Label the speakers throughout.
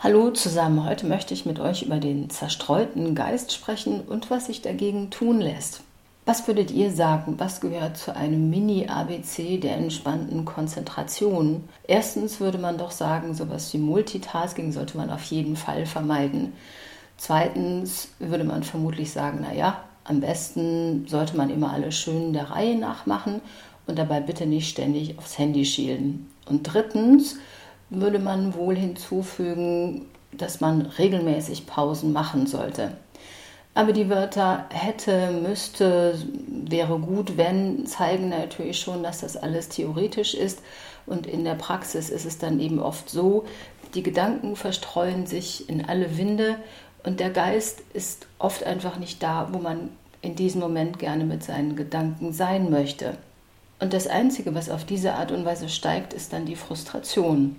Speaker 1: Hallo zusammen, heute möchte ich mit euch über den zerstreuten Geist sprechen und was sich dagegen tun lässt. Was würdet ihr sagen, was gehört zu einem Mini-ABC der entspannten Konzentration? Erstens würde man doch sagen, sowas wie Multitasking sollte man auf jeden Fall vermeiden. Zweitens würde man vermutlich sagen, naja, am besten sollte man immer alles schön der Reihe nach machen und dabei bitte nicht ständig aufs Handy schielen. Und drittens würde man wohl hinzufügen, dass man regelmäßig Pausen machen sollte. Aber die Wörter hätte, müsste, wäre gut, wenn, zeigen natürlich schon, dass das alles theoretisch ist. Und in der Praxis ist es dann eben oft so, die Gedanken verstreuen sich in alle Winde und der Geist ist oft einfach nicht da, wo man in diesem Moment gerne mit seinen Gedanken sein möchte. Und das Einzige, was auf diese Art und Weise steigt, ist dann die Frustration.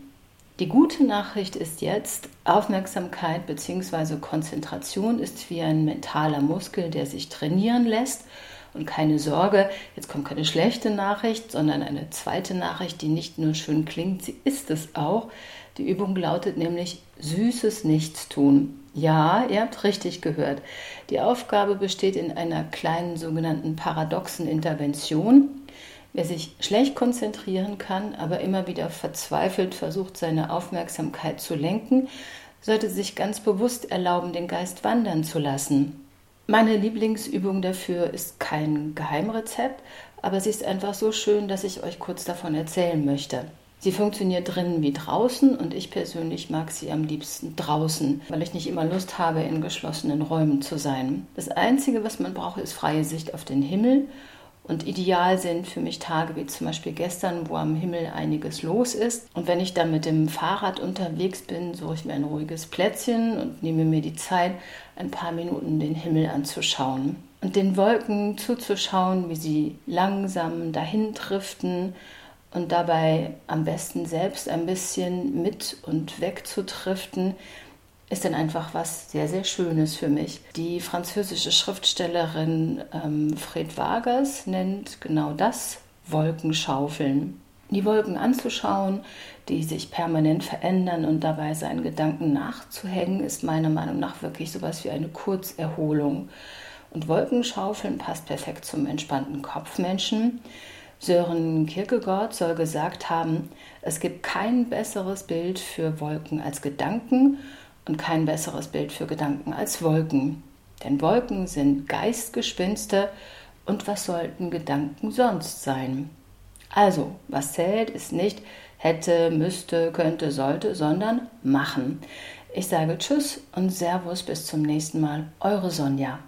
Speaker 1: Die gute Nachricht ist jetzt, Aufmerksamkeit bzw. Konzentration ist wie ein mentaler Muskel, der sich trainieren lässt. Und keine Sorge, jetzt kommt keine schlechte Nachricht, sondern eine zweite Nachricht, die nicht nur schön klingt, sie ist es auch. Die Übung lautet nämlich süßes Nichtstun. Ja, ihr habt richtig gehört. Die Aufgabe besteht in einer kleinen sogenannten paradoxen Intervention. Wer sich schlecht konzentrieren kann, aber immer wieder verzweifelt versucht, seine Aufmerksamkeit zu lenken, sollte sich ganz bewusst erlauben, den Geist wandern zu lassen. Meine Lieblingsübung dafür ist kein Geheimrezept, aber sie ist einfach so schön, dass ich euch kurz davon erzählen möchte. Sie funktioniert drinnen wie draußen und ich persönlich mag sie am liebsten draußen, weil ich nicht immer Lust habe, in geschlossenen Räumen zu sein. Das Einzige, was man braucht, ist freie Sicht auf den Himmel und ideal sind für mich Tage wie zum Beispiel gestern, wo am Himmel einiges los ist. Und wenn ich dann mit dem Fahrrad unterwegs bin, suche ich mir ein ruhiges Plätzchen und nehme mir die Zeit, ein paar Minuten den Himmel anzuschauen. Und den Wolken zuzuschauen, wie sie langsam dahin driften und dabei am besten selbst ein bisschen mit und weg zu driften, ist dann einfach was sehr, sehr Schönes für mich. Die französische Schriftstellerin ähm, Fred Vargas nennt genau das Wolkenschaufeln. Die Wolken anzuschauen, die sich permanent verändern und dabei seinen Gedanken nachzuhängen, ist meiner Meinung nach wirklich sowas wie eine Kurzerholung. Und Wolkenschaufeln passt perfekt zum entspannten Kopfmenschen. Sören Kierkegaard soll gesagt haben, es gibt kein besseres Bild für Wolken als Gedanken und kein besseres Bild für Gedanken als Wolken. Denn Wolken sind Geistgespinste und was sollten Gedanken sonst sein? Also, was zählt, ist nicht hätte, müsste, könnte, sollte, sondern machen. Ich sage Tschüss und Servus bis zum nächsten Mal. Eure Sonja.